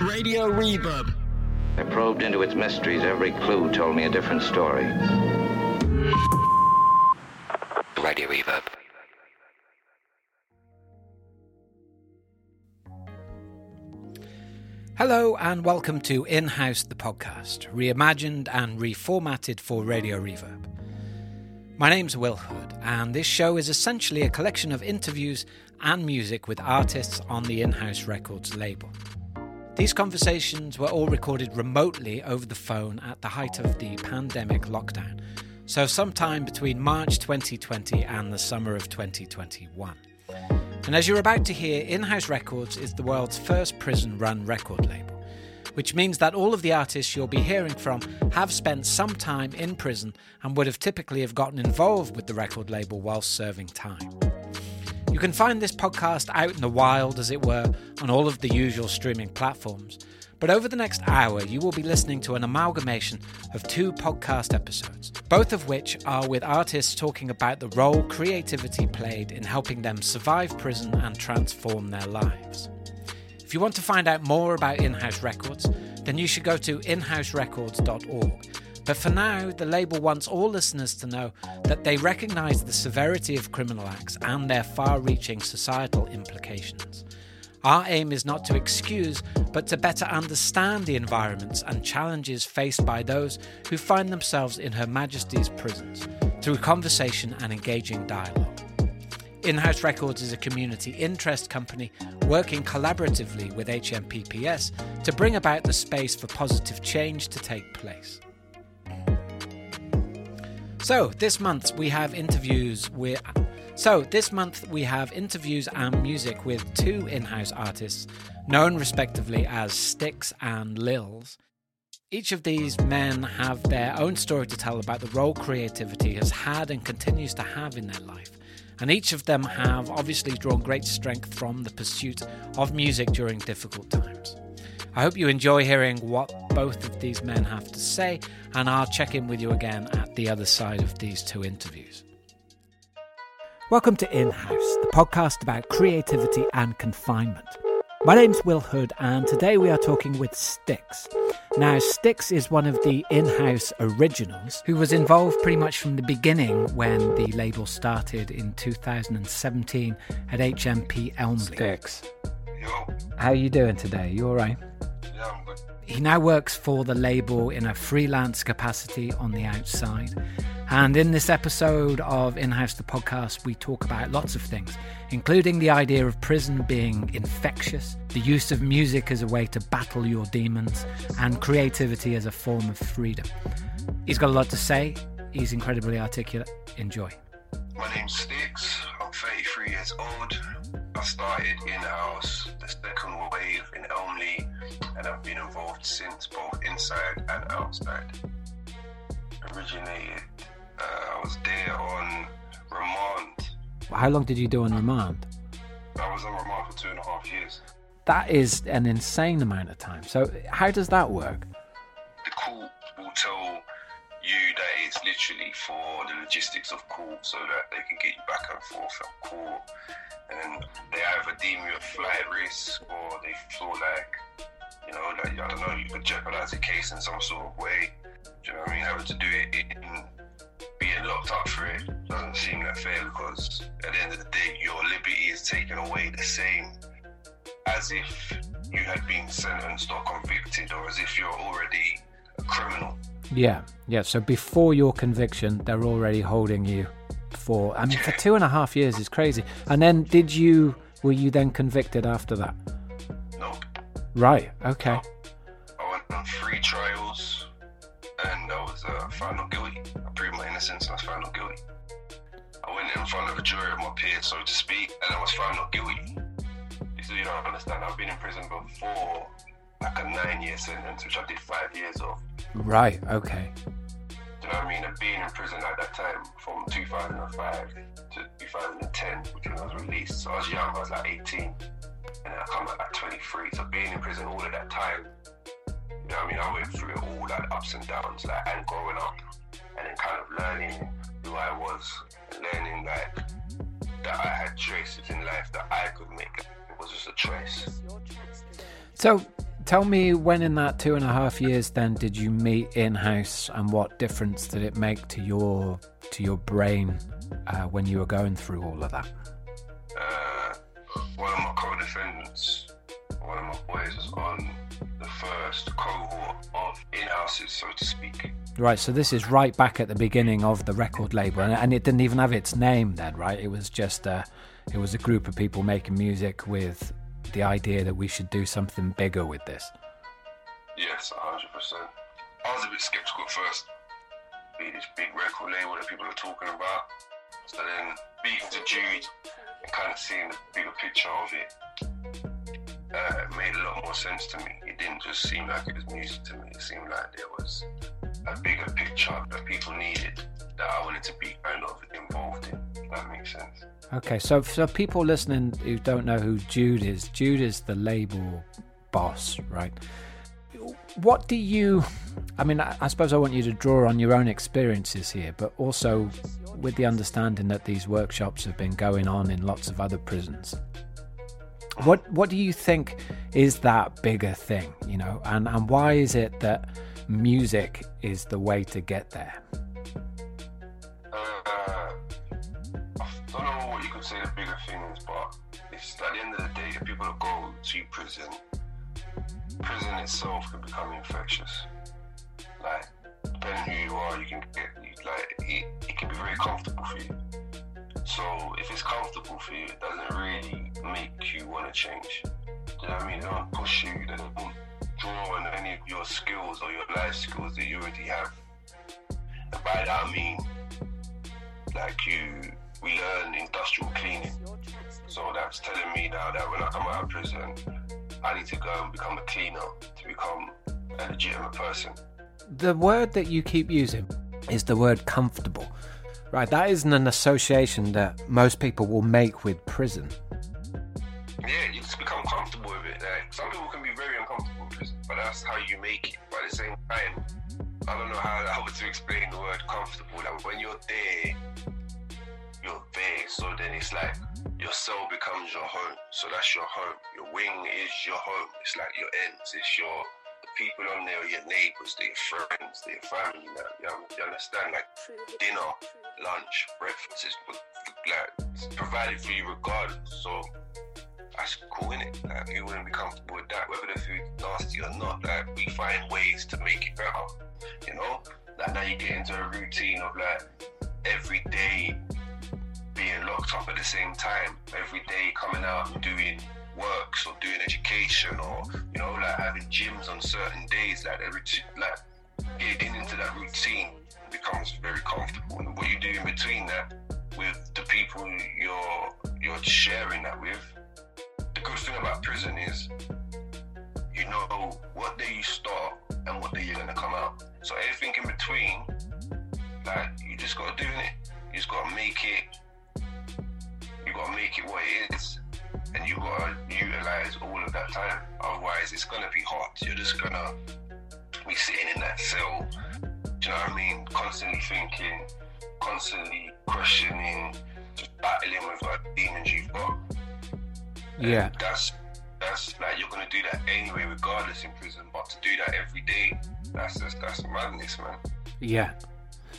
Radio Reverb. I probed into its mysteries. Every clue told me a different story. Radio Reverb. Hello and welcome to In House the podcast, reimagined and reformatted for Radio Reverb. My name's Will Hood, and this show is essentially a collection of interviews and music with artists on the In House Records label. These conversations were all recorded remotely over the phone at the height of the pandemic lockdown, so sometime between March 2020 and the summer of 2021. And as you're about to hear, In House Records is the world's first prison run record label, which means that all of the artists you'll be hearing from have spent some time in prison and would have typically have gotten involved with the record label whilst serving time. You can find this podcast out in the wild, as it were, on all of the usual streaming platforms. But over the next hour, you will be listening to an amalgamation of two podcast episodes, both of which are with artists talking about the role creativity played in helping them survive prison and transform their lives. If you want to find out more about In House Records, then you should go to inhouserecords.org but for now, the label wants all listeners to know that they recognise the severity of criminal acts and their far reaching societal implications. Our aim is not to excuse, but to better understand the environments and challenges faced by those who find themselves in Her Majesty's prisons through conversation and engaging dialogue. In House Records is a community interest company working collaboratively with HMPPS to bring about the space for positive change to take place. So this month we have interviews with. So this month we have interviews and music with two in-house artists, known respectively as Sticks and Lils. Each of these men have their own story to tell about the role creativity has had and continues to have in their life. And each of them have obviously drawn great strength from the pursuit of music during difficult times. I hope you enjoy hearing what both of these men have to say, and I'll check in with you again at the other side of these two interviews. Welcome to In House, the podcast about creativity and confinement. My name's Will Hood, and today we are talking with Sticks. Now, Sticks is one of the in house originals who was involved pretty much from the beginning when the label started in 2017 at HMP Elmley. Sticks. Yo, How are you doing today? You all right? yeah, I'm good. He now works for the label in a freelance capacity on the outside. And in this episode of In House the Podcast, we talk about lots of things, including the idea of prison being infectious, the use of music as a way to battle your demons, and creativity as a form of freedom. He's got a lot to say, he's incredibly articulate. Enjoy. My name's Sticks. I'm 33 years old. I started in-house the second wave in Elmley, and I've been involved since both inside and outside. Originated, uh, I was there on remand. How long did you do on remand? I was on remand for two and a half years. That is an insane amount of time. So, how does that work? the court will tell you that it's literally for the logistics of court so that they can get you back and forth at court. And they either deem you a flight risk or they feel like, you know, like, I don't know, you could jeopardize the case in some sort of way. Do you know what I mean? Having to do it in being locked up for it doesn't seem that fair because at the end of the day, your liberty is taken away the same as if you had been sentenced or convicted or as if you're already a criminal. Yeah, yeah. So before your conviction, they're already holding you for. I mean, for two and a half years is crazy. And then, did you? Were you then convicted after that? No, Right. Okay. I went on three trials and I was uh, found not guilty. I proved my innocence and I was found not guilty. I went in front of a jury of my peers, so to speak, and I was found not guilty. So you don't understand, I've been in prison before, like a nine year sentence, which I did five years of. Right. Okay. Do you know what I mean? And being in prison at that time from 2005 to 2010, which when I was released. So I was young, I was like 18, and then I come out at 23. So being in prison all of that time, you know what I mean? I went through it all, like ups and downs, like and growing up, and then kind of learning who I was, and learning like that I had choices in life that I could make. It was just a choice. So tell me when in that two and a half years then did you meet in house and what difference did it make to your to your brain uh, when you were going through all of that? Uh, one of my co-defendants, one of my boys, was on the first cohort of in-houses, so to speak. Right, so this is right back at the beginning of the record label, and, and it didn't even have its name then, right? It was just a, it was a group of people making music with the idea that we should do something bigger with this. Yes, 100%. I was a bit skeptical at first. Be this big record label that people are talking about. So then speaking to Jude and kind of seeing the bigger picture of it, uh, it made a lot more sense to me. It didn't just seem like it was music to me. It seemed like there was a bigger picture that people needed that I wanted to be kind of involved in. That makes sense. Okay, so for people listening who don't know who Jude is, Jude is the label boss, right? What do you, I mean, I, I suppose I want you to draw on your own experiences here, but also with the understanding that these workshops have been going on in lots of other prisons. What what do you think is that bigger thing, you know, and, and why is it that music is the way to get there? To prison, prison itself can become infectious. Like, depending who you are, you can get like it, it can be very comfortable for you. So if it's comfortable for you, it doesn't really make you want to change. Do you know what I mean? It don't push you, it doesn't draw on any of your skills or your life skills that you already have. And by that I mean, like you, we learn industrial cleaning. So that's telling me now that when I come out of prison, I need to go and become a cleaner to become a legitimate person. The word that you keep using is the word comfortable. Right, that isn't an association that most people will make with prison. Yeah, you just become comfortable with it. Like, some people can be very uncomfortable in prison, but that's how you make it. But at the same time, I don't know how, how to explain the word comfortable. Like when you're there, you're there. So then it's like your cell becomes your home. So that's your home. Your wing is your home. It's like your ends. It's your people on there, your neighbors, their friends, their family. You, know, you understand? Like dinner, lunch, breakfast is like provided for you regardless. So that's cool, innit? Like you wouldn't be comfortable with that, whether the food's nasty or not. Like we find ways to make it better. You know? Like now you get into a routine of like every day up at the same time, every day coming out and doing works or doing education or you know like having gyms on certain days like every like getting into that routine becomes very comfortable. And what you do in between that with the people you're you're sharing that with the good thing about prison is you know what day you start and what day you're gonna come out. So everything in between like you just gotta do it. You just gotta make it you gotta make it what it is and you gotta utilize all of that time. Otherwise, it's gonna be hot. You're just gonna be sitting in that cell. Do you know what I mean? Constantly thinking, constantly questioning, just battling with like demons you've got. Yeah, and that's that's like you're gonna do that anyway, regardless in prison. But to do that every day, that's just that's madness, man. Yeah.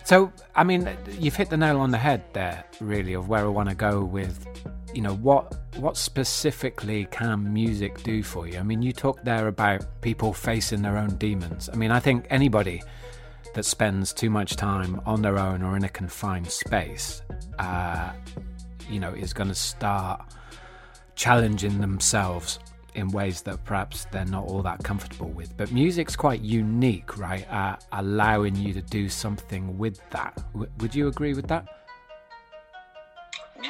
So, I mean, you've hit the nail on the head there, really, of where I want to go with, you know, what what specifically can music do for you? I mean, you talked there about people facing their own demons. I mean, I think anybody that spends too much time on their own or in a confined space, uh, you know, is going to start challenging themselves in ways that perhaps they're not all that comfortable with. But music's quite unique, right? Uh, allowing you to do something with that. W- would you agree with that? Yeah,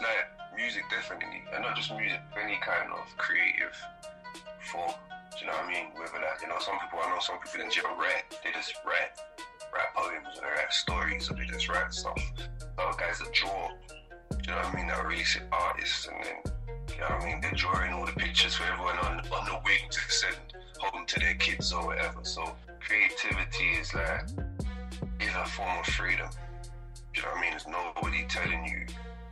like music definitely, and not just music, any kind of creative form. Do you know what I mean? Whether that, you know, some people I know some people didn't just write, they just write, write poems or they write stories, or they just write stuff. Other guys that draw, do you know what I mean? That are really sick artists, and then know what I mean? They're drawing all the pictures for everyone on on the wing to send home to their kids or whatever. So creativity is like is a form of freedom. Do you know what I mean? There's nobody telling you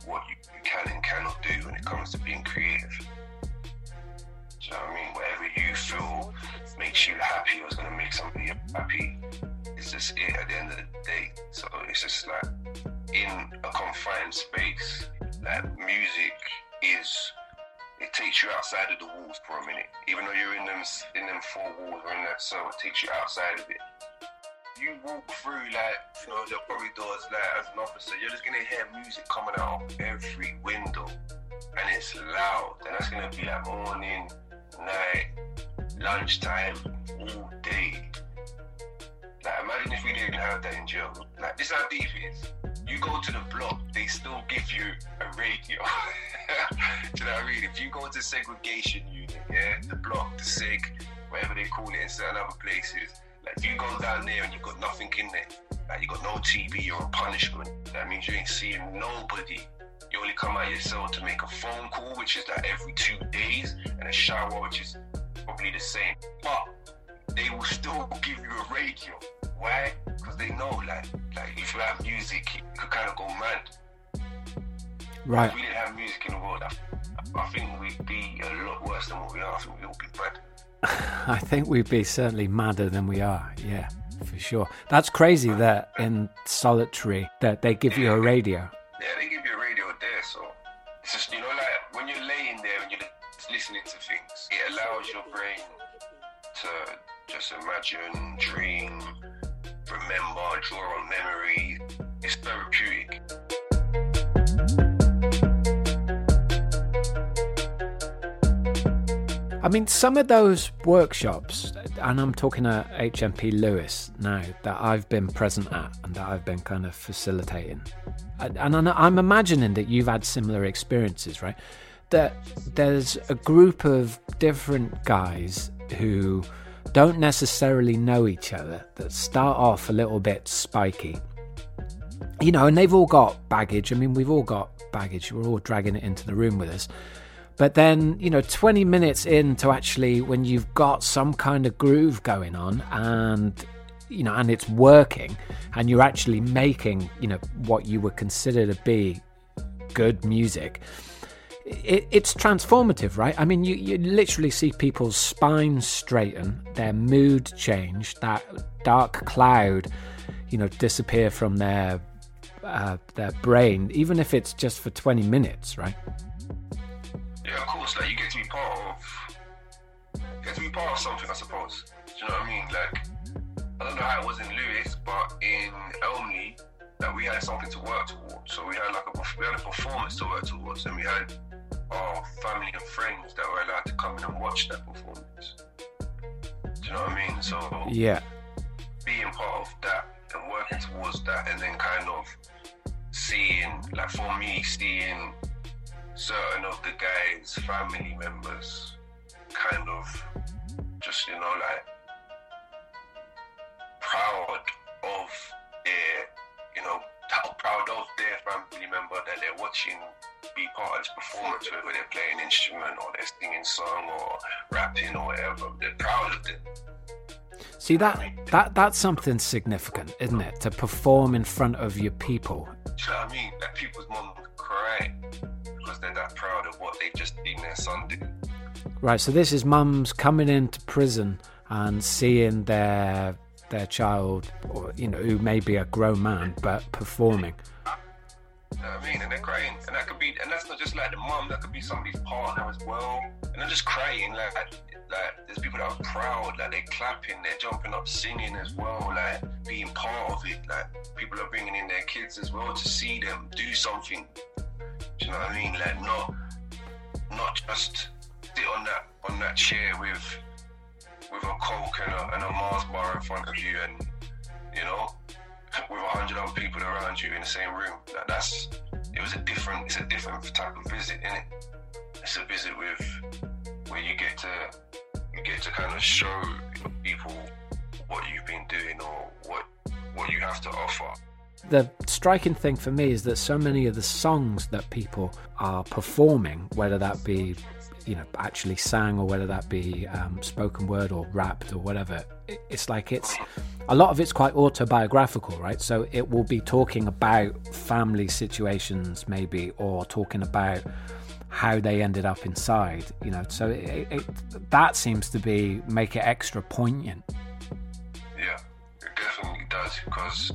what you can and cannot do when it comes to being creative. Do you know what I mean? Whatever you feel makes you happy or is gonna make somebody happy. It's just it at the end of the day. So it's just like in a confined space, like music is it takes you outside of the walls for a minute. Even though you're in them in them four walls or in that cell, it takes you outside of it. You walk through like you know the corridors like as an officer, you're just gonna hear music coming out of every window, and it's loud. And that's gonna be like morning, night, lunchtime, all day. Like imagine if we didn't have that in jail. Like this how deep it is. You go to the block, they still give you a radio. Do you know what I mean? If you go to segregation unit, yeah, the block, the seg, whatever they call it in certain other places, like if you go down there and you've got nothing in there, like you got no TV, you're on punishment. That means you ain't seeing nobody. You only come out yourself to make a phone call, which is like every two days, and a shower, which is probably the same. But they will still give you a radio. Why? Because they know, like, like if you have music, you could kind of go mad. Right. If we didn't have music in the world, I, I think we'd be a lot worse than what we are. I think we'd all be mad. I think we'd be certainly madder than we are. Yeah, for sure. That's crazy that in solitary that they give you a radio. Yeah, they give you a radio there, so it's just you know, like when you're laying there and you're listening to things, it allows your brain to just imagine, dream, remember, draw on memory. It's therapeutic. I mean, some of those workshops, and I'm talking at HMP Lewes now, that I've been present at and that I've been kind of facilitating. And I'm imagining that you've had similar experiences, right? That there's a group of different guys who don't necessarily know each other, that start off a little bit spiky. You know, and they've all got baggage. I mean, we've all got baggage. We're all dragging it into the room with us. But then, you know, 20 minutes into actually when you've got some kind of groove going on and, you know, and it's working and you're actually making, you know, what you would consider to be good music, it, it's transformative, right? I mean, you, you literally see people's spines straighten, their mood change, that dark cloud, you know, disappear from their uh, their brain, even if it's just for 20 minutes, right? Yeah, of course. Like you get to be part of, get to be part of something, I suppose. Do you know what I mean? Like, I don't know how it was in Lewes, but in Elmley, that we had something to work towards. So we had like a we had a performance to work towards, and we had our family and friends that were allowed to come in and watch that performance. Do you know what I mean? So yeah, being part of that and working towards that, and then kind of seeing, like for me, seeing certain of the guys' family members kind of just you know like proud of their you know how proud of their family member that they're watching be part of this performance, whether they're playing an instrument or they're singing song or rapping or whatever. They're proud of it. See that that that's something significant, isn't it? To perform in front of your people. Do you know what I mean? That people's mom cry because they're that proud of what they've just seen their son do. Right. So this is mums coming into prison and seeing their their child, or you know, who may be a grown man, but performing. You know what I mean? And they're crying. And that could be, and that's not just like the mum, that could be somebody's partner as well. And they're just crying. Like, like there's people that are proud, like they're clapping, they're jumping up, singing as well, like being part of it. Like, people are bringing in their kids as well to see them do something. Do you know what I mean? Like, not, not just sit on that, on that chair with, with a Coke and a, and a Mars bar in front of you and, you know, with a hundred other people around you in the same room. That's it was a different it's a different type of visit, isn't it? It's a visit with where you get to you get to kind of show people what you've been doing or what what you have to offer. The striking thing for me is that so many of the songs that people are performing, whether that be you know actually sang or whether that be um, spoken word or rapped or whatever it's like it's a lot of it's quite autobiographical right so it will be talking about family situations maybe or talking about how they ended up inside. You know, so it, it, that seems to be make it extra poignant. Yeah, it definitely does because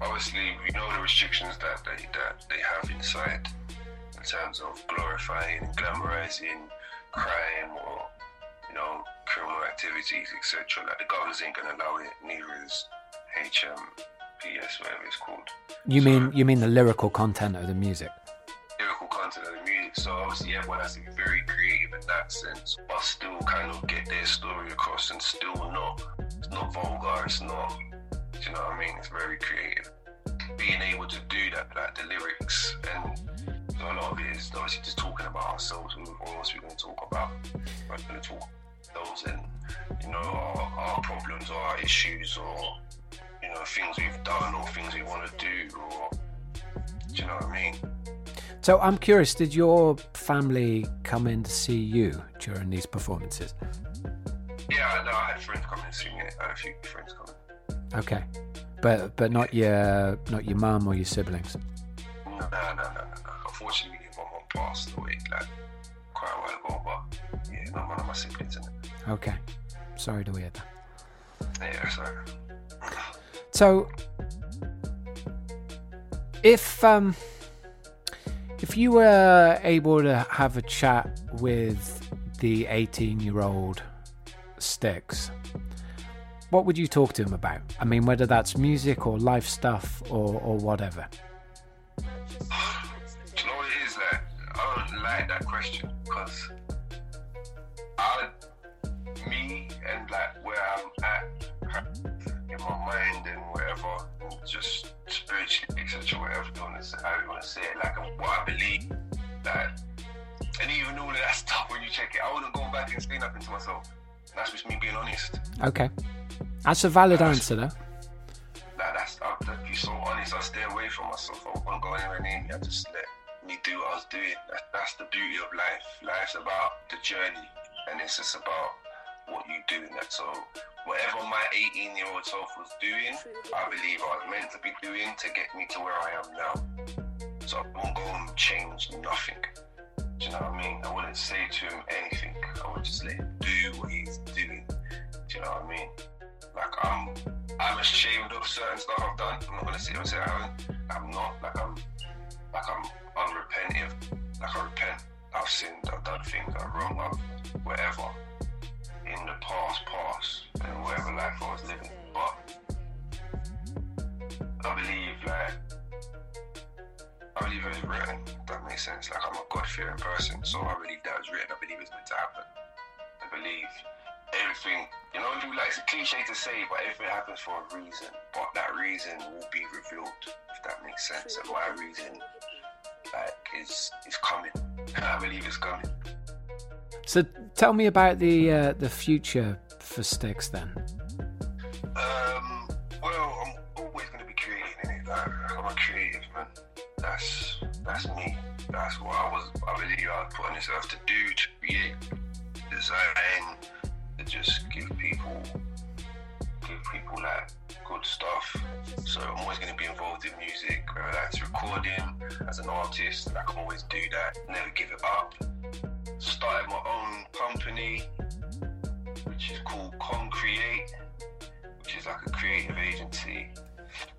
obviously we know the restrictions that they that they have inside in terms of glorifying glamorizing crime or you know criminal activities, etc. Like the government ain't gonna allow it. Neither is HMPS, whatever it's called. You So- mean you mean the lyrical content of the music? lyrical content of the music. So obviously everyone has to be very creative in that sense, but still kind of get their story across and still not it's not vulgar, it's not do you know what I mean? It's very creative. Being able to do that, like the lyrics and a lot of it is obviously just talking about ourselves and what else we're gonna talk about. We're gonna talk those and you know, our, our problems or our issues or you know, things we've done or things we wanna do or do you know what I mean? So I'm curious, did your family come in to see you during these performances? Yeah, no, I had friends come and sing it. I had a few friends come. Okay, but but not your not your mum or your siblings. No, no, no, no. Unfortunately, my mom passed away like quite a while ago, but yeah, not one of my siblings in it. Okay, sorry to hear that. Yeah, so So, if um, if you were able to have a chat with the eighteen-year-old Sticks, what would you talk to him about? I mean, whether that's music or life stuff or or whatever. do you know what it is? Like, I don't like that question because I, me, and like where I'm at in my mind and whatever, and just spiritually, etc. Whatever you want to say, how you want to say it, like what I believe, that, and even all of that stuff. When you check it, I wouldn't go back and say nothing to myself. That's just me being honest. Okay, that's a valid answer, though. Like that's I, to be so honest. I stay away from myself. I won't go anywhere near me. I just let me do what I was doing. That, that's the beauty of life. Life's about the journey, and it's just about what you do in that. So whatever my 18 year old self was doing, I believe I was meant to be doing to get me to where I am now. So I won't go and change nothing. Do you know what I mean? I wouldn't say to him anything. I would just let him do what he's doing. Do you know what I mean? Like I'm, I'm ashamed of certain stuff I've done. I'm not gonna sit here and say I haven't. I'm not. Like I'm, like I'm unrepentant. Like I repent. I've sinned. I've done things are wrong. I've whatever in the past, past, and whatever life I was living. But I believe like I believe it was written. That makes sense. Like I'm a God fearing person, so I believe that was written. I believe it's meant to happen. I believe everything. You know, like it's a cliche to say, but everything happens for a reason. But that reason will be revealed. If that makes sense. And my reason, like, is is coming. I believe it's coming. So tell me about the uh, the future for Sticks then. Um, well, I'm always gonna be creating in it. Like, I'm a creative man. That's that's me. That's what I was. I believe I was put on this earth to do, to create, design, to just give people, give people like good stuff. So I'm always gonna be involved in music, whether that's recording as an artist. I can always do that. Never give it up. Started my own company, which is called Concreate which is like a creative agency.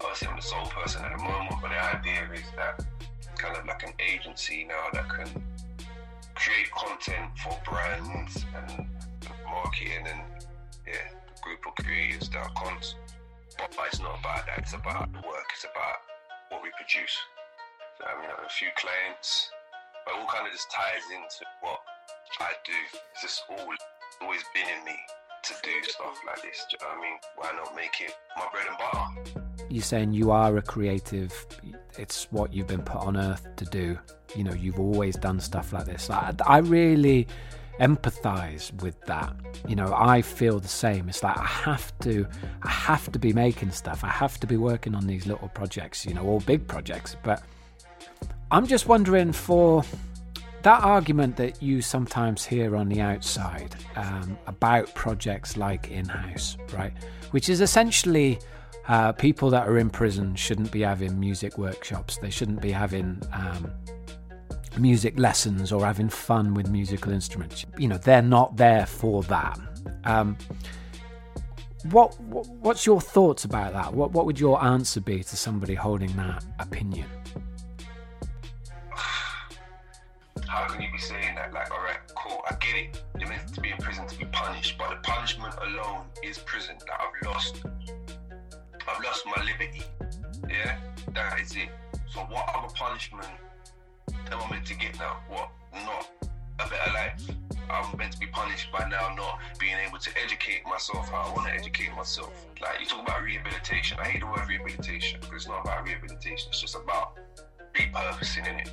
Obviously, I'm the sole person at the moment, but the idea is that kind of like an agency now that can create content for brands and marketing and yeah, group of creators that are. But it's not about that. It's about work. It's about what we produce. So, I mean, I have a few clients, but all kind of just ties into what I do. It's just all always been in me to do stuff like this. Do you know what I mean? Why not make it my bread and butter? You're saying you are a creative. It's what you've been put on earth to do. You know, you've always done stuff like this. I, I really empathize with that. You know, I feel the same. It's like I have to, I have to be making stuff. I have to be working on these little projects. You know, all big projects. But I'm just wondering for that argument that you sometimes hear on the outside um, about projects like in house, right? Which is essentially uh, people that are in prison shouldn't be having music workshops, they shouldn't be having um, music lessons or having fun with musical instruments. You know, they're not there for that. Um, what, what what's your thoughts about that? What what would your answer be to somebody holding that opinion? How can you be saying that? Like, all right, cool, I get it. You're meant to be in prison to be punished, but the punishment alone is prison. That I've lost, I've lost my liberty. Yeah, that is it. So what other punishment am I meant to get now? What? Not a better life. I'm meant to be punished by now not being able to educate myself I want to educate myself. Like you talk about rehabilitation. I hate the word rehabilitation because it's not about rehabilitation. It's just about repurposing in it.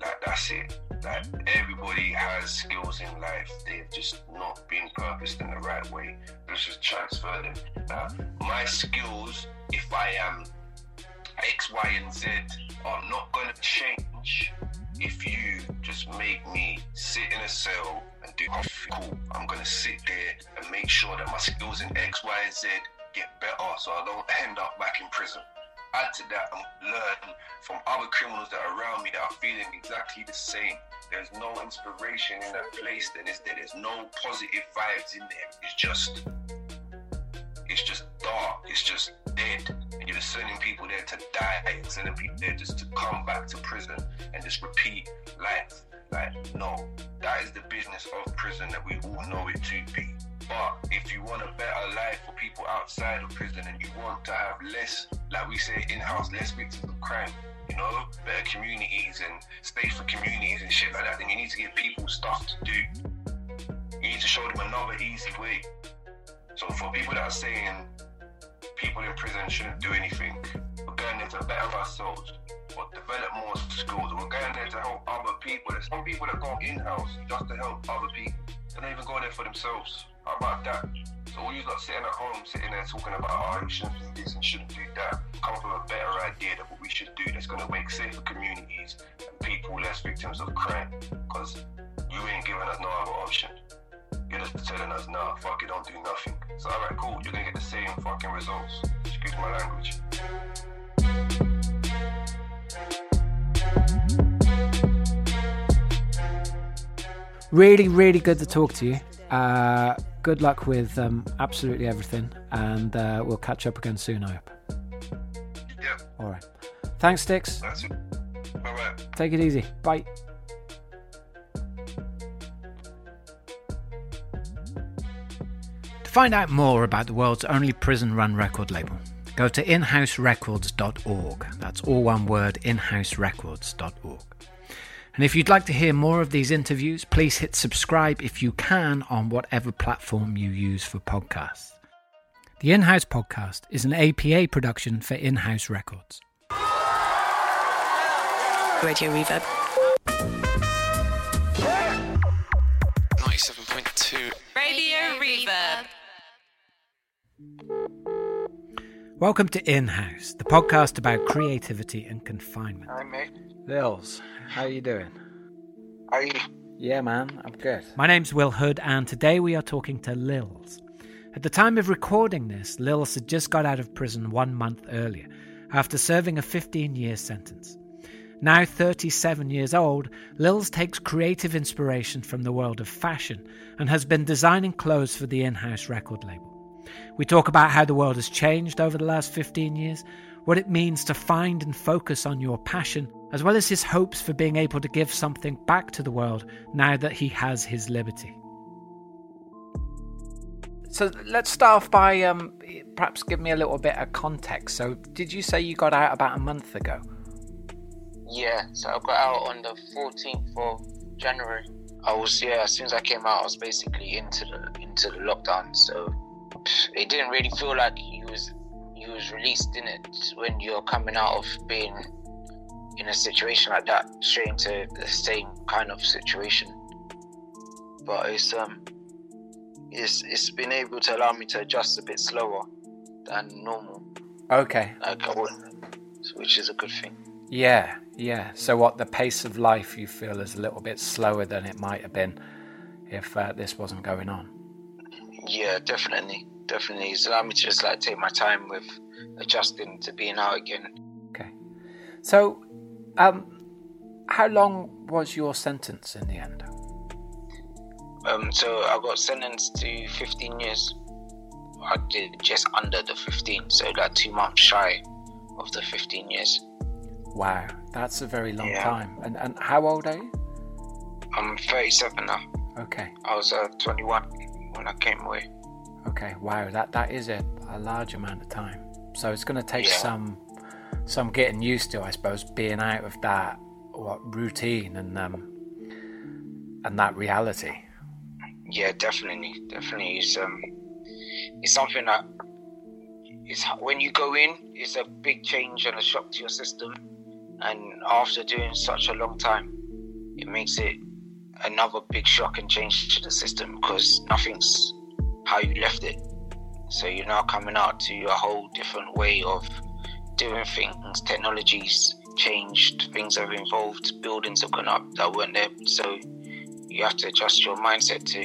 Like that's it. Like everybody has skills in life. They've just not been purposed in the right way. Let's just transfer them. Now, my skills, if I am X, Y, and Z, are not going to change if you just make me sit in a cell and do cool, I'm gonna sit there and make sure that my skills in X, Y, and Z get better so I don't end up back in prison. Add to that and learn from other criminals that are around me that are feeling exactly the same. There's no inspiration in that place, then is there? There's no positive vibes in there. It's just it's just dark, it's just dead. And you're sending people there to die and sending people there just to come back to prison and just repeat life. Like, no, that is the business of prison that we all know it to be. But if you want a better life for people outside of prison and you want to have less, like we say in house, less victims of crime, you know, better communities and safer communities and shit like that, then you need to give people stuff to do. You need to show them another easy way. So for people that are saying people in prison shouldn't do anything, we're going there to better ourselves or develop more skills. We're going there to help other people. There's some people that go in-house just to help other people. They don't even go there for themselves. How about that? So all you got sitting at home, sitting there talking about, oh, you shouldn't do this and shouldn't do that. Come up with a better idea of what we should do that's going to make safer communities and people less victims of crime. Because you ain't giving us no other option. You're just telling us, nah, fuck it, don't do nothing. So, alright, cool, you're gonna get the same fucking results. Excuse my language. Really, really good to talk to you. Uh, good luck with um, absolutely everything, and uh, we'll catch up again soon, I hope. Yeah. All right. Thanks, Sticks. That's it. Bye bye. Take it easy. Bye. Find out more about the world's only prison run record label, go to inhouserecords.org. That's all one word inhouserecords.org. And if you'd like to hear more of these interviews, please hit subscribe if you can on whatever platform you use for podcasts. The In House Podcast is an APA production for In House Records. Radio Reverb. 97.2 Radio Reverb. Welcome to In House, the podcast about creativity and confinement. Hi, mate. Lils, how you doing? How you? Yeah, man, I'm good. My name's Will Hood, and today we are talking to Lils. At the time of recording this, Lils had just got out of prison one month earlier after serving a 15 year sentence. Now 37 years old, Lils takes creative inspiration from the world of fashion and has been designing clothes for the in house record label. We talk about how the world has changed over the last 15 years, what it means to find and focus on your passion, as well as his hopes for being able to give something back to the world now that he has his liberty. So let's start off by um, perhaps give me a little bit of context. So, did you say you got out about a month ago? Yeah, so I got out on the 14th of January. I was yeah, as soon as I came out, I was basically into the into the lockdown. So pff, it didn't really feel like you was you was released in it when you're coming out of being in a situation like that, straight into the same kind of situation. But it's um, it's it's been able to allow me to adjust a bit slower than normal, Okay. like I which is a good thing. Yeah, yeah. So, what the pace of life you feel is a little bit slower than it might have been if uh, this wasn't going on? Yeah, definitely, definitely. It's allowed me to just like take my time with adjusting to being out again. Okay. So, um, how long was your sentence in the end? Um, so I got sentenced to 15 years. I did just under the 15, so like two months shy of the 15 years. Wow, that's a very long Yeah. time. And and how old are you? I'm 37 now. Okay, I was uh, 21 when I came away. Okay. Wow, that that is a, a large amount of time. So it's going to take Yeah. some some getting used to, I suppose, being out of that what routine and um and that reality. Yeah, definitely, definitely. It's um, it's something that it's when you go in, it's a big change and a shock to your system, and after doing such a long time, it makes it another big shock and change to the system because nothing's how you left it. So you're now coming out to a whole different way of doing things. Technology's changed, things have evolved, buildings have gone up that weren't there. So you have to adjust your mindset to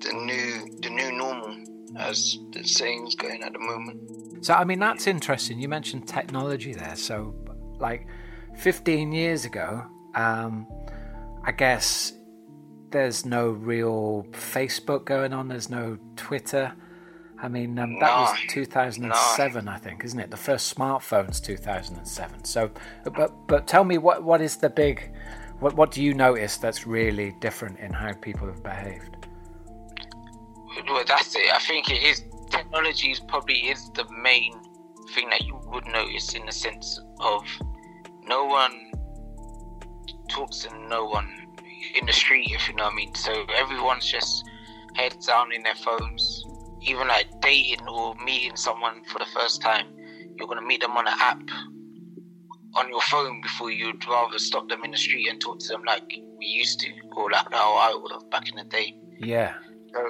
the new the new normal as the saying's going at the moment. So I mean that's interesting. You mentioned technology there. So like 15 years ago, um, I guess there's no real Facebook going on. There's no Twitter. I mean um, that was No. 2007, I think, isn't it? The first smartphones 2007. So, but but tell me what what is the big what what do you notice that's really different in how people have behaved? Well, that's it. I think it is technology is probably is the main thing that you would notice in the sense of no one talks and no one in the street, if you know what I mean. So everyone's just heads down in their phones. Even like dating or meeting someone for the first time, you're gonna meet them on an app on your phone before you'd rather stop them in the street and talk to them like we used to, or like how I would have back in the day. Yeah, So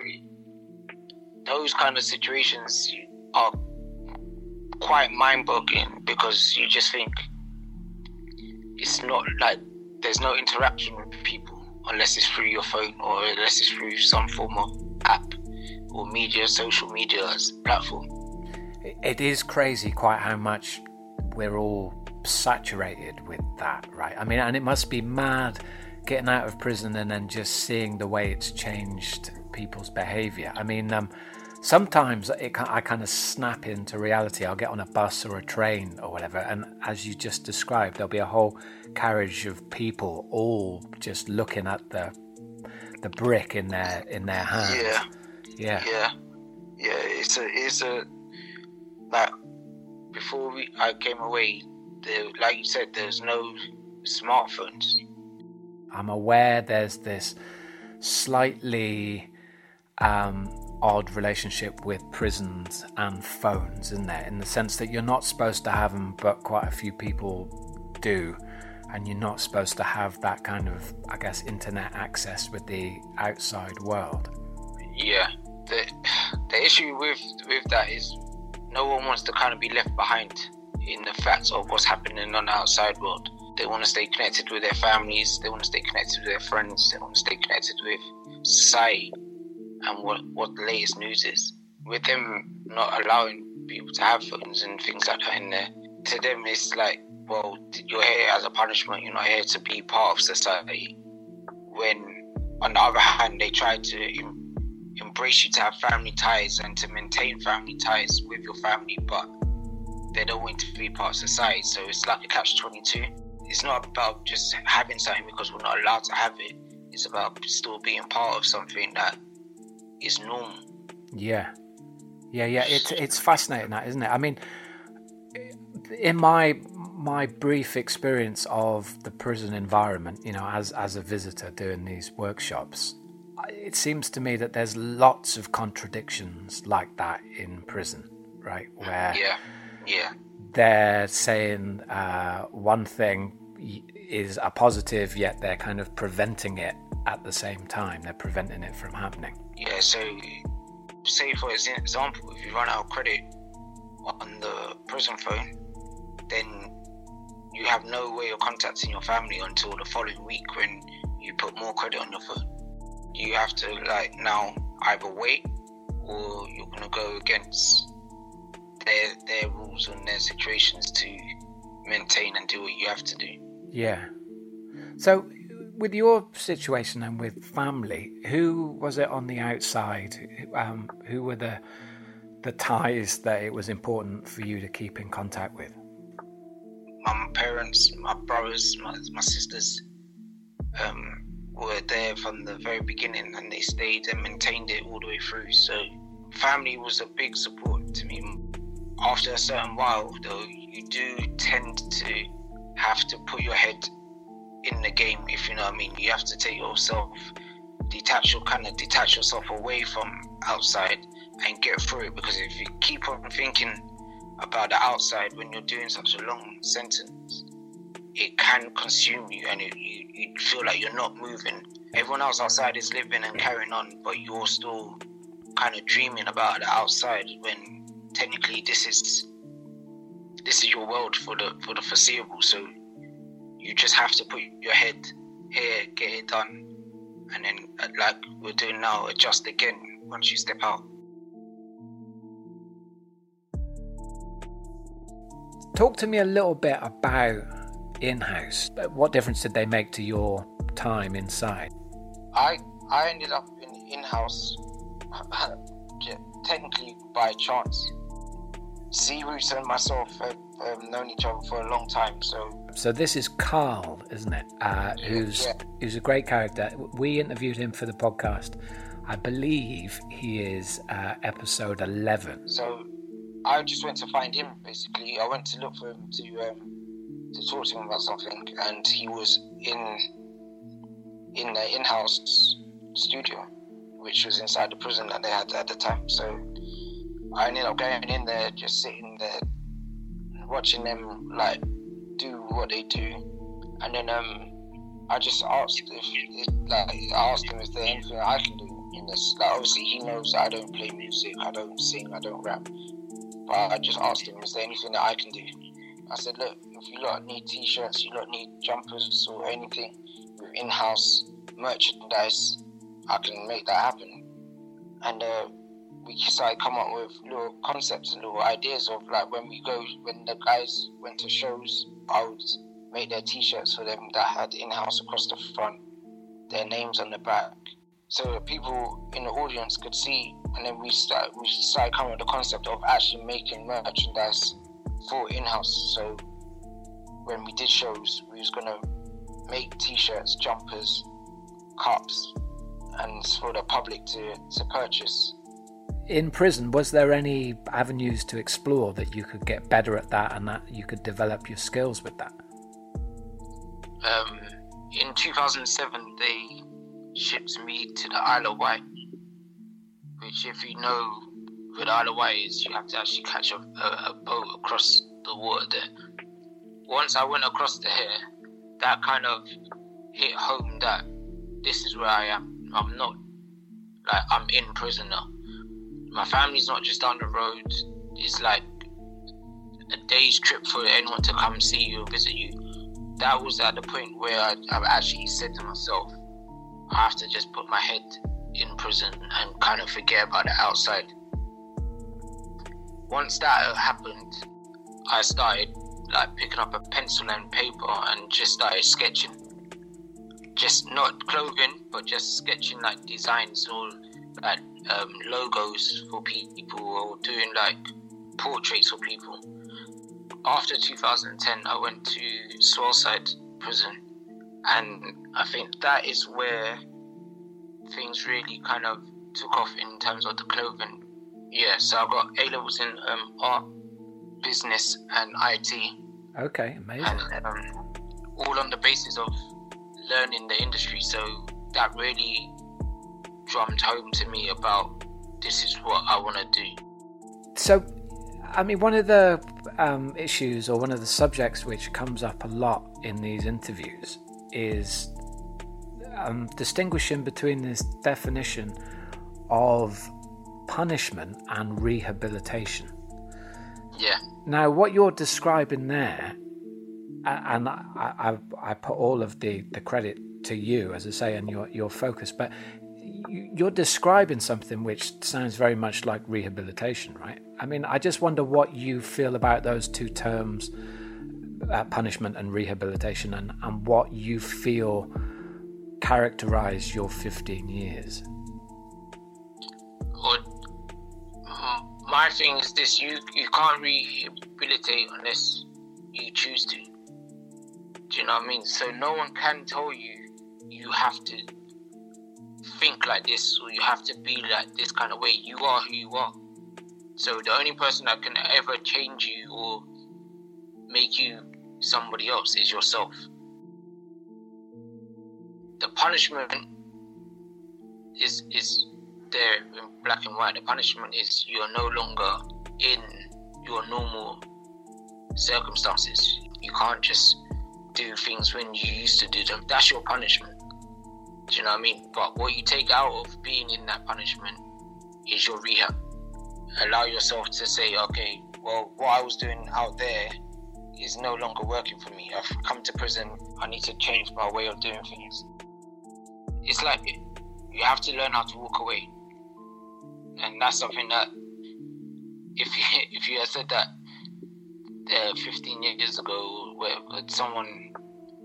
those kind of situations are quite mind-boggling because you just think it's not like there's no interaction with people unless it's through your phone or unless it's through some form of app or media, social media platform. It- it is crazy quite how much we're all saturated with that, right? I mean, and it must be mad getting out of prison and then just seeing the way it's changed people's behavior. I mean, um, sometimes it, I kind of snap into reality. I'll get on a bus or a train or whatever, and as you just described, there'll be a whole carriage of people all just looking at the the brick in their in their hands. Yeah. yeah, Yeah, yeah. It's a, it's a like before we I came away. There, like you said, there's no smartphones. I'm aware there's this slightly um, odd relationship with prisons and phones, isn't there? In the sense that you're not supposed to have them, but quite a few people do. And you're not supposed to have that kind of, I guess, internet access with the outside world. Yeah. The the issue with with that is no one wants to kind of be left behind in the facts of what's happening on the outside world. They want to stay connected with their families. They want to stay connected with their friends. They want to stay connected with society and what what the latest news is. With them not allowing people to have phones and things like that in there, to them it's like, well, you're here as a punishment. You're not here to be part of society. When on the other hand, they try to em- embrace you to have family ties and to maintain family ties with your family, but they don't want to be part of society. So it's like a catch 22. It's not about just having something because we're not allowed to have it. It's about still being part of something that is normal. Yeah, yeah, yeah. It's it's fascinating, that isn't it? I mean, in my my brief experience of the prison environment, you know, as as a visitor doing these workshops, it seems to me that there's lots of contradictions like that in prison, right? Where Yeah, yeah, they're saying uh, one thing is a positive, yet they're kind of preventing it at the same time. They're preventing it from happening. yeah. So, say for example, if you run out of credit on the prison phone, then you have no way of contacting your family until the following week when you put more credit on your phone. You have to like now either wait or you're gonna go against their their rules and their situations to maintain and do what you have to do. Yeah, So, with your situation and with family, who was it on the outside? Um, who were the the ties that it was important for you to keep in contact with? My parents, my brothers, my, my sisters um, were there from the very beginning, and they stayed and maintained it all the way through. So, family was a big support to me. After a certain while, though, you do tend to have to put your head in the game, if you know what I mean. You have to take yourself, detach your kind of detach yourself away from outside and get through it. Because if you keep on thinking about the outside when you're doing such a long sentence, it can consume you, and it, you you feel like you're not moving. Everyone else outside is living and carrying on, but you're still kind of dreaming about the outside when technically this is this is your world for the for the foreseeable. So you just have to put your head here, get it done, and then uh, like we're doing now, adjust again once you step out. Talk to me a little bit about in-house. What difference did they make to your time inside? I I ended up in in-house technically by chance. Roots and myself have um, known each other for a long time, so. So this is Carl, isn't it? Uh, who's yeah. who's a great character. We interviewed him for the podcast. I believe he is uh, episode eleven. So I just went to find him. Basically, I went to look for him to um, to talk to him about something, and he was in in the in-house studio, which was inside the prison that they had at the time. So I ended up going in there, just sitting there, watching them like do what they do, and then um, I just asked if, like I asked him if there's anything I can do in this. Like obviously he knows I don't play music, I don't sing, I don't rap, but I just asked him, is there anything that I can do? I said, look, if you lot need t-shirts, you lot need jumpers or anything with in-house merchandise, I can make that happen. And uh, we started come up with little concepts and little ideas of like when we go when the guys went to shows, I would make their t-shirts for them that had in-house across the front, their names on the back, so that people in the audience could see. And then we start we started coming with the concept of actually making merchandise for in-house. So when we did shows, we was gonna make t-shirts, jumpers, cups, and for the public to to purchase in prison, was there any avenues to explore that you could get better at that and that you could develop your skills with that? Um, in 2007, they shipped me to the Isle of Wight, which, if you know where the Isle of Wight is, you have to actually catch a, a, a boat across the water there. Once I went across the here, that kind of hit home that this is where I am. I'm not like I'm in prison now my family's not just down the road. It's like a day's trip for anyone to come see you or visit you. That was at the point where I, I actually said to myself, I have to just put my head in prison and kind of forget about the outside. Once that happened, I started like picking up a pencil and paper and just started sketching. Just not clothing, but just sketching like designs or like um, logos for people or doing like portraits for people. After 2010, I went to Swaleside Prison, and I think that is where things really kind of took off in terms of the clothing. Yeah, so I got A levels in um, art, business, and IT. Okay, amazing. And um, all on the basis of learning the industry. So that really drummed home to me about this is what I want to do. So, I mean, one of the um, issues or one of the subjects which comes up a lot in these interviews is um, distinguishing between this definition of punishment and rehabilitation. Yeah. Now, what you're describing there, and I, I, I put all of the, the credit to you, as I say, and your, your focus, but you're describing something which sounds very much like rehabilitation, right? I mean, I just wonder what you feel about those two terms uh, punishment and rehabilitation, and, and what you feel characterized your 15 years? Well, uh, my thing is this: you you can't rehabilitate unless you choose to. Do you know what I mean? So no one can tell you you have to think like this or you have to be like this kind of way. You are who you are. So the only person that can ever change you or make you somebody else is yourself. The punishment is is there in black and white. The punishment is you are no longer in your normal circumstances. You can't just do things when you used to do them. That's your punishment. Do you know what I mean? But what you take out of being in that punishment is your rehab. Allow yourself to say, okay, well, what I was doing out there is no longer working for me. I've come to prison. I need to change my way of doing things. It's like you have to learn how to walk away, and that's something that if you if you had said that uh, 15 years ago, where someone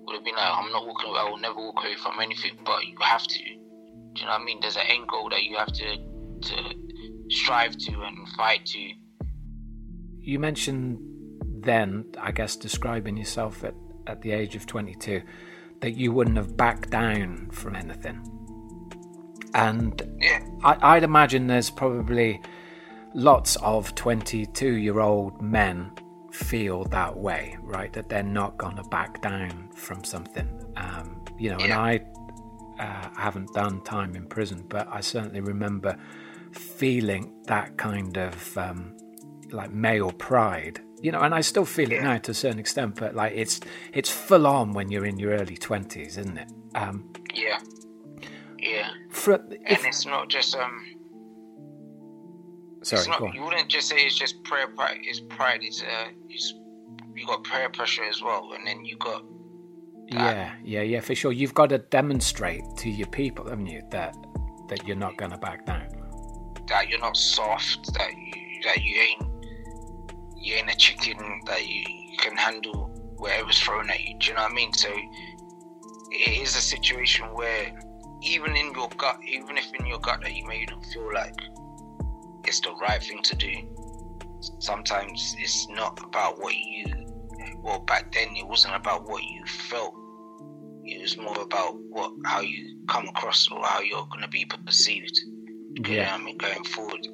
would have been like, I'm not walking away, I will never walk away from anything, but you have to. Do you know what I mean? There's an end goal that you have to to strive to and fight to. You mentioned then, I guess, describing yourself at, at the age of 22, that you wouldn't have backed down from anything. And Yeah. I, I'd imagine there's probably lots of 22 year old men feel that way, right? That they're not going to back down from something. Um, you know, and I uh, haven't done time in prison, but I certainly remember feeling that kind of um, like male pride. You know, and I still feel it now to a certain extent, but like it's it's full on when you're in your early twenties, isn't it? Um, Yeah. Yeah. for, And it's not just um sorry, not you wouldn't just say it's just prayer pride it's pride, it's uh it's you got prayer pressure as well and then you got Yeah, yeah, yeah, for sure. You've got to demonstrate to your people, haven't you, that that you're not going to back down. that you're not soft, that you that you ain't you ain't a chicken that you, you can handle whatever's thrown at you. Do you know what I mean? So it is a situation where even in your gut, even if in your gut that you may feel like it's the right thing to do, sometimes it's not about what you. Well, back then it wasn't about what you felt. It was more about what how you come across or how you're going to be perceived. Yeah, I mean, going forward.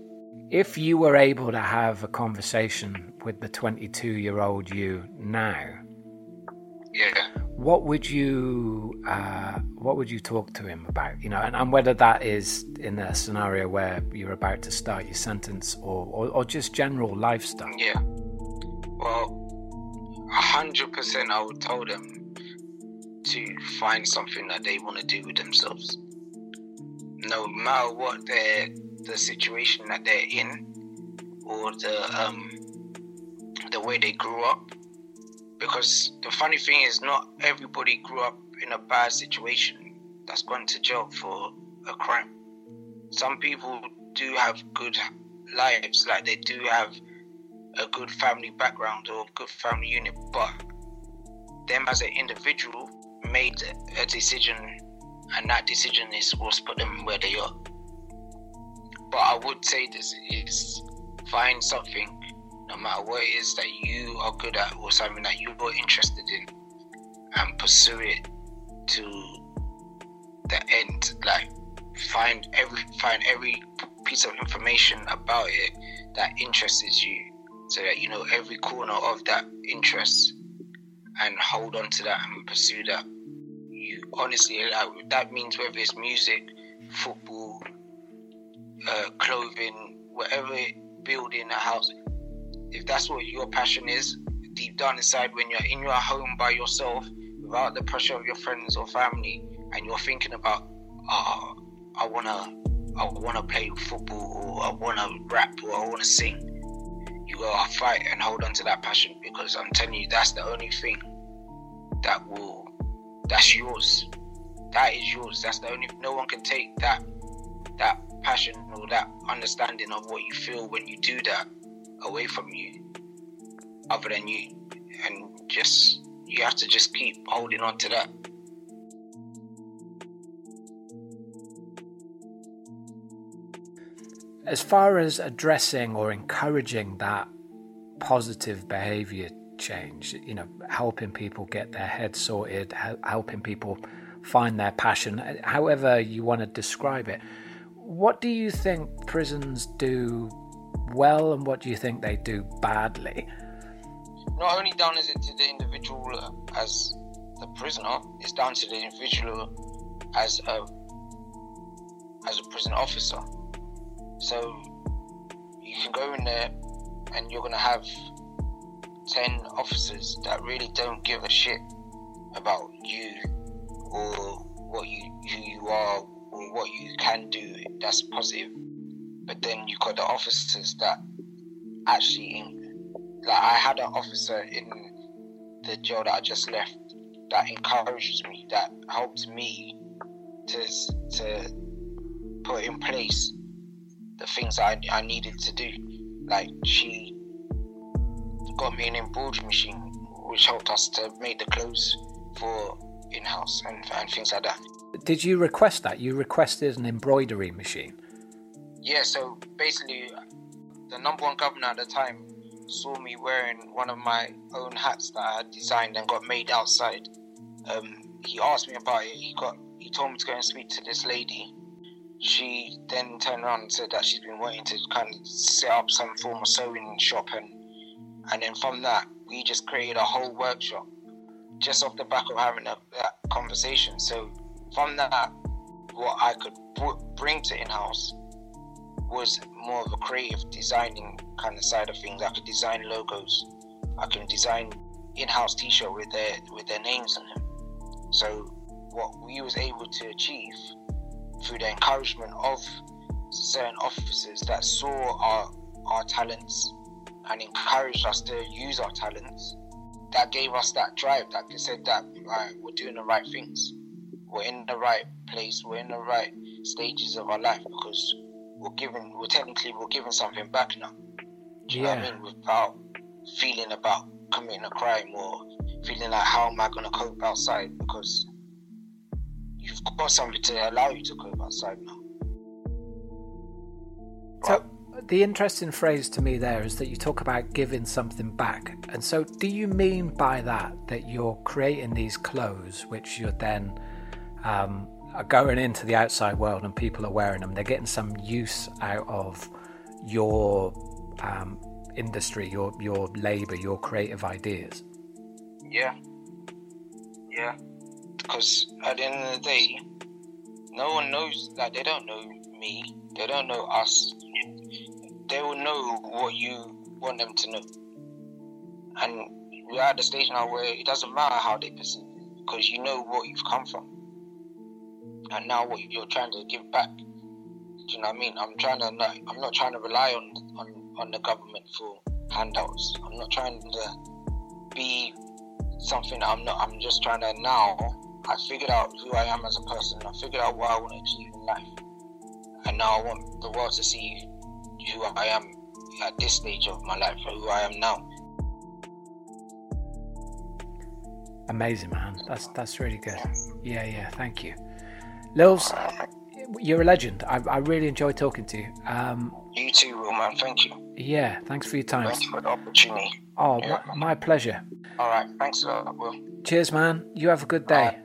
If you were able to have a conversation with the 22 year old you now, Yeah. what would you uh, what would you talk to him about? You know, and, and whether that is in a scenario where you're about to start your sentence or, or, or just general life stuff. Yeah. Well, hundred percent, I would tell them to find something that they want to do with themselves. No matter what their the situation that they're in, or the um the way they grew up. Because the funny thing is, not everybody grew up in a bad situation that's gone to jail for a crime. Some people do have good lives, like they do have a good family background or good family unit, but them as an individual made a decision, and that decision is what's put them where they are. But I would say this is find something, no matter what it is that you are good at or something that you're interested in, and pursue it to the end. Like find every find every piece of information about it that interests you so that you know every corner of that interest and hold on to that and pursue that. You honestly, like, that means whether it's music, football, whatever, building a house. If that's what your passion is, deep down inside, when you're in your home by yourself, without the pressure of your friends or family, and you're thinking about, oh, I wanna, I wanna play football, or I wanna rap, or I wanna sing you gotta fight and hold on to that passion because I'm telling you that's the only thing that will that's yours. That is yours. That's the only no one can take that that passion or that understanding of what you feel when you do that away from you other than you and just you have to just keep holding on to that. As far as addressing or encouraging that positive behavior change, you know, helping people get their heads sorted, helping people find their passion, however you want to describe it. What do you think prisons do well and what do you think they do badly? Not only down is it to the individual as the prisoner, it's down to the individual as a as a prison officer. So you can go in there and you're gonna have ten officers that really don't give a shit about you or what you who you are or what you can do that's positive. But then you got the officers that actually in, like I had an officer in the jail that I just left that encourages me, that helped me to to put in place the things I, I needed to do. Like she got me an embroidery machine, which helped us to make the clothes for in house and, and things like that. Did you request that? You requested an embroidery machine? Yeah, so basically, the number one governor at the time saw me wearing one of my own hats that I had designed and got made outside. Um, he asked me about it. He got he told me to go and speak to this lady. She then turned around and said that she's been waiting to kind of set up some form of sewing shop and and then from that we just created a whole workshop just off the back of having a, that conversation. So from that, what I could bring to in-house was more of a creative designing kind of side of things. I could design logos. I can design in-house T-shirt with their with their names on them. So what we was able to achieve through the encouragement of certain officers that saw our our talents and encouraged us to use our talents that gave us that drive that said that we're doing the right things. We're in the right place. We're in the right stages of our life because we're giving. We're technically we're giving something back now. Do you yeah. know what I mean? Without feeling about committing a crime or feeling like how am I going to cope outside because you've got something to allow you to cope outside now. So, the interesting phrase to me there is that you talk about giving something back. And so, do you mean by that that you're creating these clothes which you're then um, are going into the outside world and people are wearing them? They're getting some use out of your um, industry, your your labor, your creative ideas. Yeah, yeah. Because at the end of the day, no one knows. Like they don't know me. They don't know us they will know what you want them to know. And we're at the stage now where it doesn't matter how they perceive because you know what you've come from. And now what you're trying to give back. Do you know what I mean? I'm trying to not, I'm not trying to rely on, on on the government for handouts. I'm not trying to be something I'm not I'm just trying to now I figured out who I am as a person. I figured out what I want to achieve in life. And now I want the world to see who I am at this stage of my life, who I am now. Amazing, man. That's that's really good. Yeah, yeah. Thank you, Lils. You're a legend. I, I really enjoyed talking to you. Um, you too, Will, man. Thank you. Yeah, thanks for your time. Thanks for the opportunity. Oh, yeah. my, my, pleasure. All right. Thanks a lot, Will. Cheers, man. You have a good day. Right.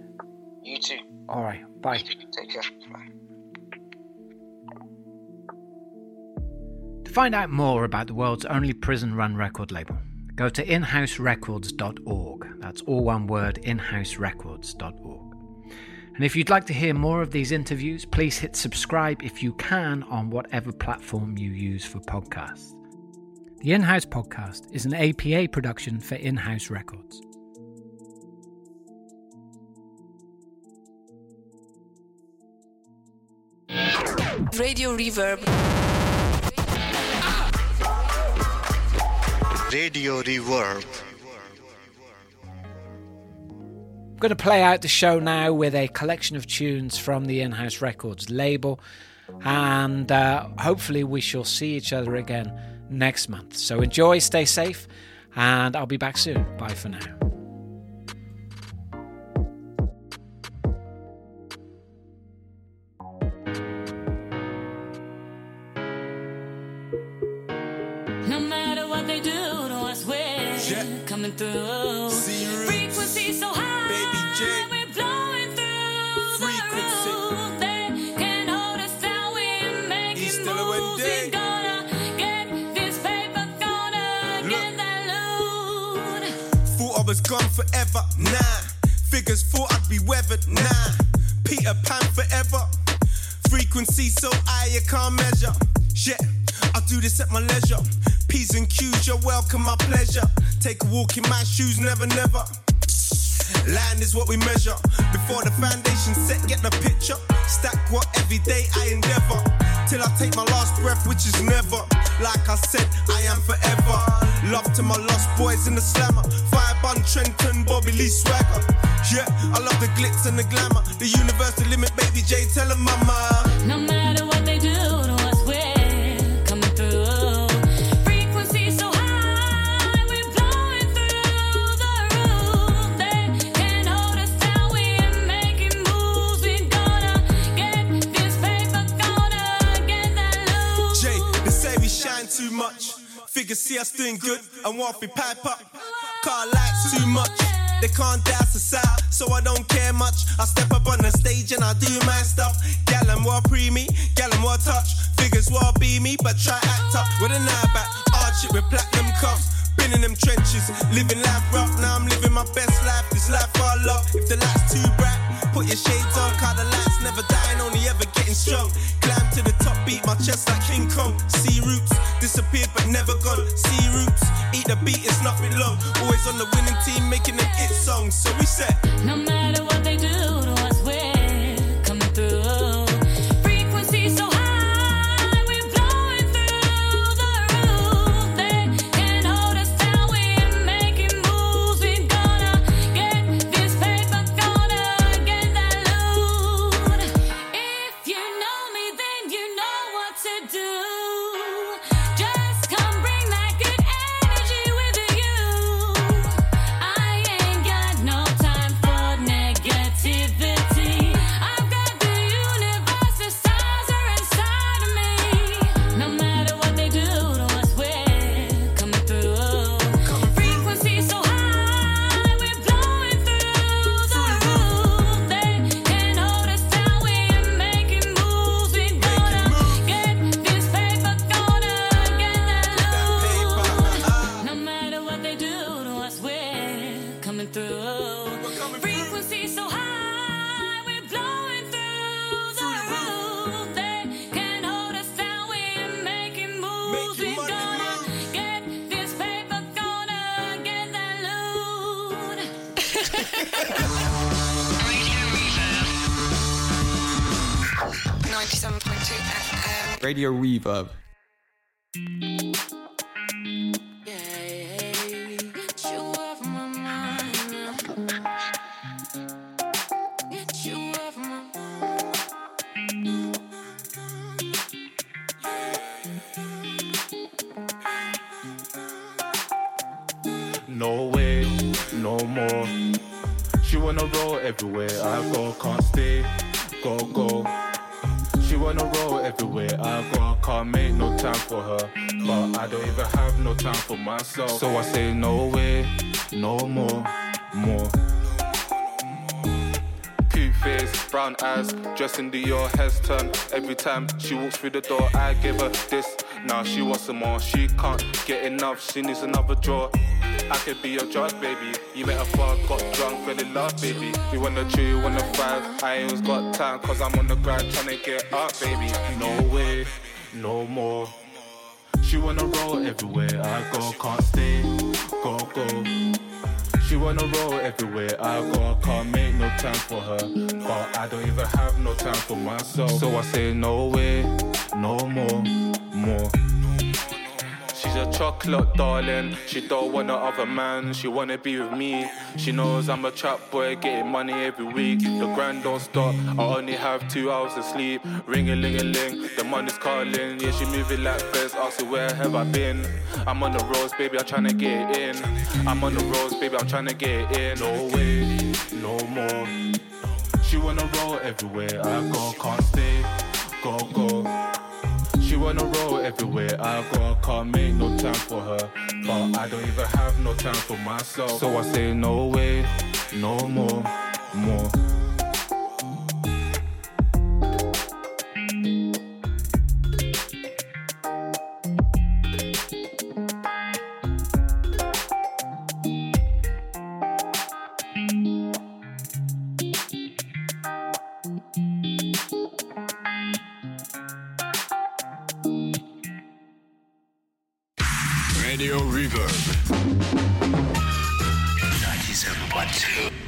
You too. All right. Bye. Take care. Bye. find out more about the world's only prison run record label, go to inhouserecords.org. That's all one word, inhouserecords.org. And if you'd like to hear more of these interviews, please hit subscribe if you can on whatever platform you use for podcasts. The In House Podcast is an APA production for In House Records. Radio Reverb Radio Reverb. I'm going to play out the show now with a collection of tunes from the In House Records label, and uh, hopefully, we shall see each other again next month. So, enjoy, stay safe, and I'll be back soon. Bye for now. No matter what they do to us, we're Yeah. coming through. Gone forever, nah. Figures thought I'd be weathered, nah. Peter Pan forever. Frequency so high you can't measure. Shit, I do this at my leisure. P's and Q's, you're welcome, my pleasure. Take a walk in my shoes, never, never. Land is what we measure. Before the foundation set, get the picture. Stack what every day I endeavor. Till I take my last breath, which is never. Like I said, I am forever. Love to my lost boys in the slammer. Bun, Trenton, Bobby Lee swagger. Yeah, I love the glitz and the glamour. The universe, the limit, baby J, tell 'em mama. No matter what they do to us, we're coming through. Frequency so high, we're blowing through the roof. They can't hold us down. We're making moves. We're gonna get this paper, gonna get that loot. Jay, they say we shine too much. See us doing good and want we pipe up. Car lights too much. They can't dance us out, so I don't care much. I step up on the stage and I do my stuff. Gal and what pre me, gal and what touch. Figures what be me, but try act up. With an eye back, hardship with platinum cups. Been in them trenches, living life rough. Now I'm living my best life. This life I love. If the light's too bright, put your shades on. Cause the lights strong. Climb to the top, beat my chest like King Kong. See roots, disappeared but never gone. See roots, eat the beat, it's nothing long. Always on the winning team, making them hit songs. So we said, No matter what they do No way, no more. She wanna roll everywhere I go, can't stay, go go. She wanna roll everywhere I go, can't make no time for her, but I don't even have no time for myself. So I say no way, no more, more. Cute face, brown eyes, dressing Dior, heads turn. Every time she walks through the door, I give her this. Now she wants some more. She can't get enough. She needs another drawer. I could be your drug, baby. You met her far, got drunk, fell in love, baby. We wanna chew, wanna five. I ain't got time, cause I'm on the grind trying to get up, baby. No way, no more. She wanna roll everywhere I go, can't stay, go, go. She wanna roll everywhere I go, can't make no time for her. But I don't even have no time for myself. So I say no way, no more, more. A chocolate darling. She don't want no other man. She wanna be with me. She knows I'm a trap boy, getting money every week. The grind don't stop. I only have two hours to sleep. Ring a ling a ling. The money's calling. Yeah, she moving like first. Ask her where have I been? I'm on the roads, baby. I'm trying to get in. I'm on the roads, baby. I'm trying to get in. No way, no more. She wanna roll everywhere I go. Can't stay. Go go. She wanna roll everywhere I go, I can't make no time for her. But I don't even have no time for myself. So I say, no way, no more, more. Radio Reverb. 97.2.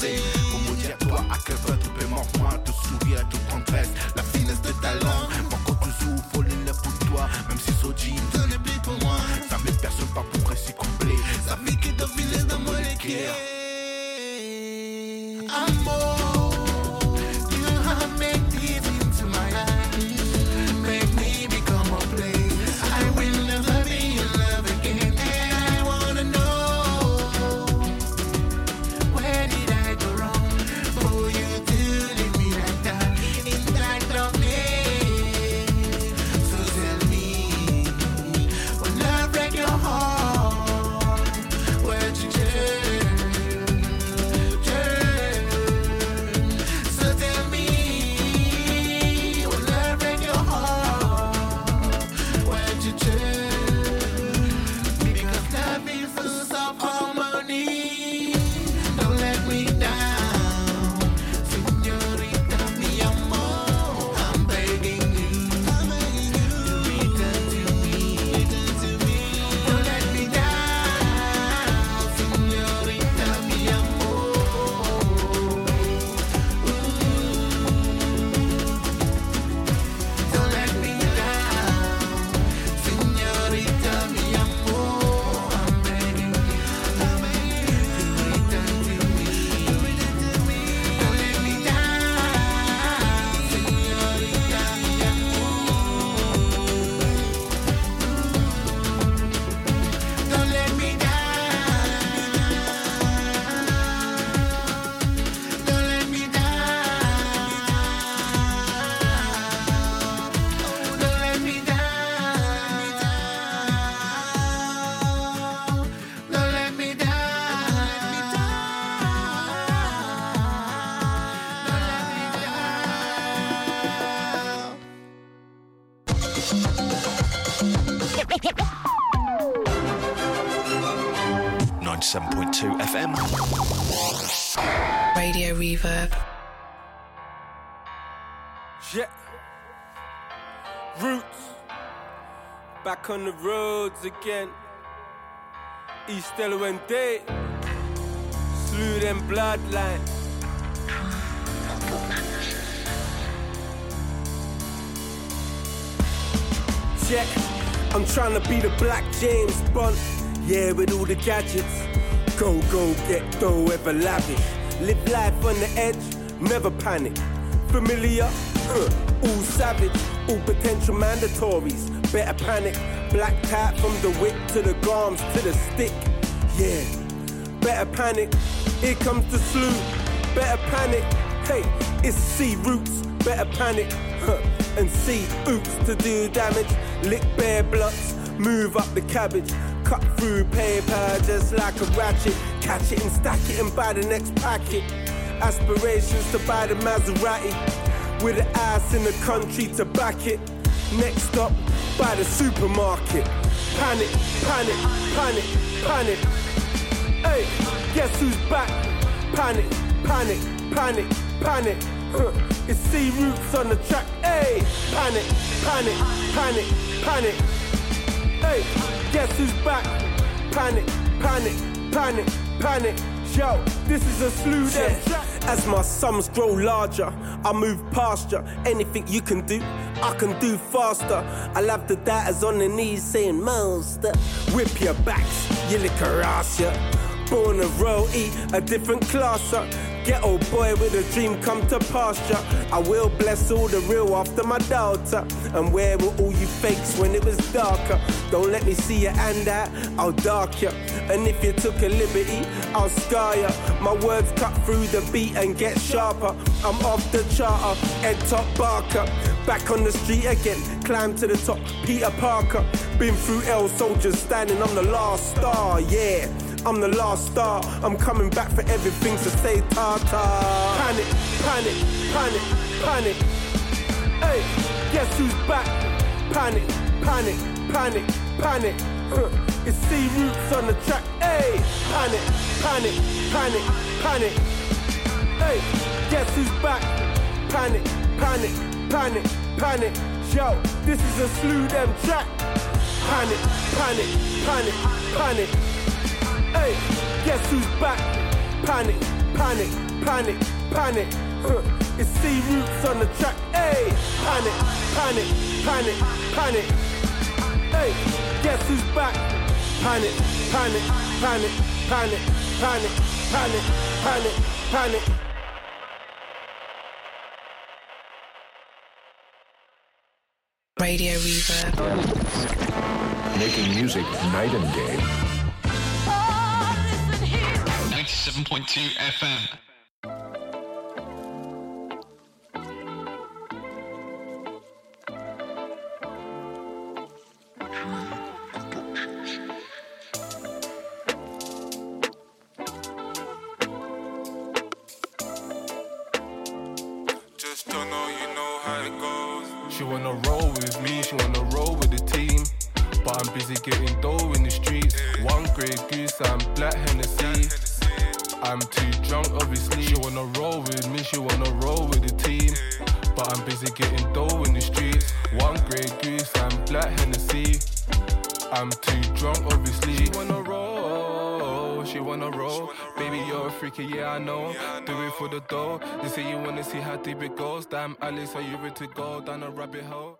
see. Roads again. East Day. Slew them bloodline. Check. I'm trying to be the black James Bond. Yeah, with all the gadgets. Go, go, get dough, ever lavish. Live life on the edge, never panic. Familiar, huh, all savage, all potential mandatories. Better panic. Black cat from the whip to the garms to the stick. Yeah, better panic. Here comes the slew. Better panic. Hey, it's C roots. Better panic. Huh. And see oops to do damage. Lick bare blocks. Move up the cabbage. Cut through paper just like a ratchet. Catch it and stack it and buy the next packet. Aspirations to buy the Maserati. With the ass in the country to back it. Next up, by the supermarket. Panic, panic, panic, panic. Hey, guess who's back? Panic, panic, panic, panic. Huh. It's C roots on the track. Hey, panic, panic, panic, panic. Hey, guess who's back? Panic, panic, panic, panic. Yo, this is a slew them. As my sums grow larger, I move past ya. Anything you can do, I can do faster. I love the datas on the knees saying, Monster. Whip your backs, you lick her ass, yeah. Born a royalty, a different class, uh. Ghetto boy with a dream come to pasture. I will bless all the real after my daughter. And where were all you fakes when it was darker? Don't let me see your hand out, I'll dark ya. And if you took a liberty, I'll scar ya. My words cut through the beat and get sharper. I'm off the charter, Ed Top Barker. Back on the street again, climb to the top, Peter Parker. Been through L soldiers standing, I'm the last star, yeah. I'm the last star. I'm coming back for everything, so say ta ta. Panic, panic, panic, panic. Hey, guess who's back? Panic, panic, panic, panic. It's C roots on the track. Hey, panic, panic, panic, panic. Hey, guess who's back? Panic, panic, panic, panic. Yo, this is a slew them track. Panic, panic, panic, panic. Hey, guess who's back? Panic, panic, panic, panic. Huh. It's C roots on the track. Hey, panic, panic, panic, panic. Hey, guess who's back? Panic, panic, panic, panic, panic, panic, panic, panic. Radio Reverb. Making music night and day. 97.2 FM. Go down a rabbit hole?